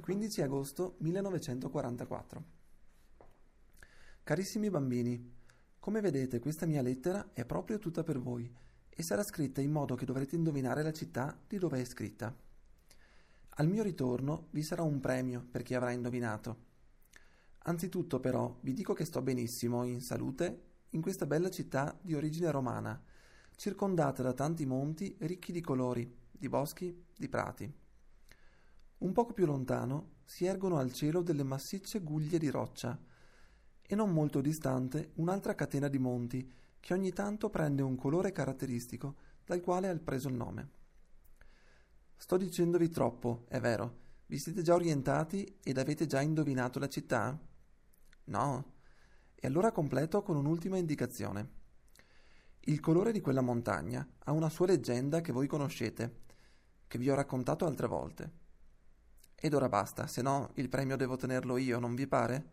15 agosto 1944. Carissimi bambini, come vedete questa mia lettera è proprio tutta per voi e sarà scritta in modo che dovrete indovinare la città di dove è scritta. Al mio ritorno vi sarà un premio per chi avrà indovinato. Anzitutto però vi dico che sto benissimo, in salute, in questa bella città di origine romana, circondata da tanti monti ricchi di colori, di boschi, di prati. Un poco più lontano si ergono al cielo delle massicce guglie di roccia e non molto distante un'altra catena di monti che ogni tanto prende un colore caratteristico dal quale ha preso il nome. Sto dicendovi troppo, è vero. Vi siete già orientati ed avete già indovinato la città? No? E allora completo con un'ultima indicazione. Il colore di quella montagna ha una sua leggenda che voi conoscete, che vi ho raccontato altre volte. Ed ora basta, se no il premio devo tenerlo io, non vi pare?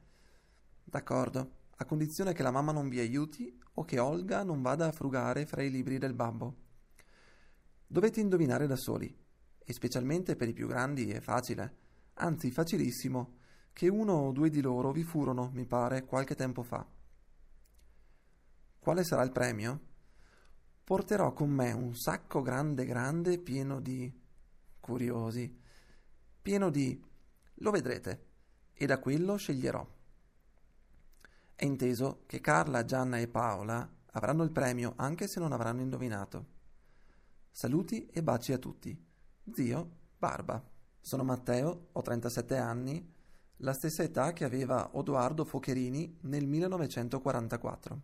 D'accordo, a condizione che la mamma non vi aiuti o che Olga non vada a frugare fra i libri del babbo. Dovete indovinare da soli, e specialmente per i più grandi è facile, anzi facilissimo, che uno o due di loro vi furono, mi pare, qualche tempo fa. Quale sarà il premio? Porterò con me un sacco grande grande pieno di curiosi pieno di lo vedrete e da quello sceglierò. È inteso che Carla, Gianna e Paola avranno il premio anche se non avranno indovinato. Saluti e baci a tutti. Zio Barba. Sono Matteo, ho 37 anni, la stessa età che aveva Odoardo Focherini nel 1944.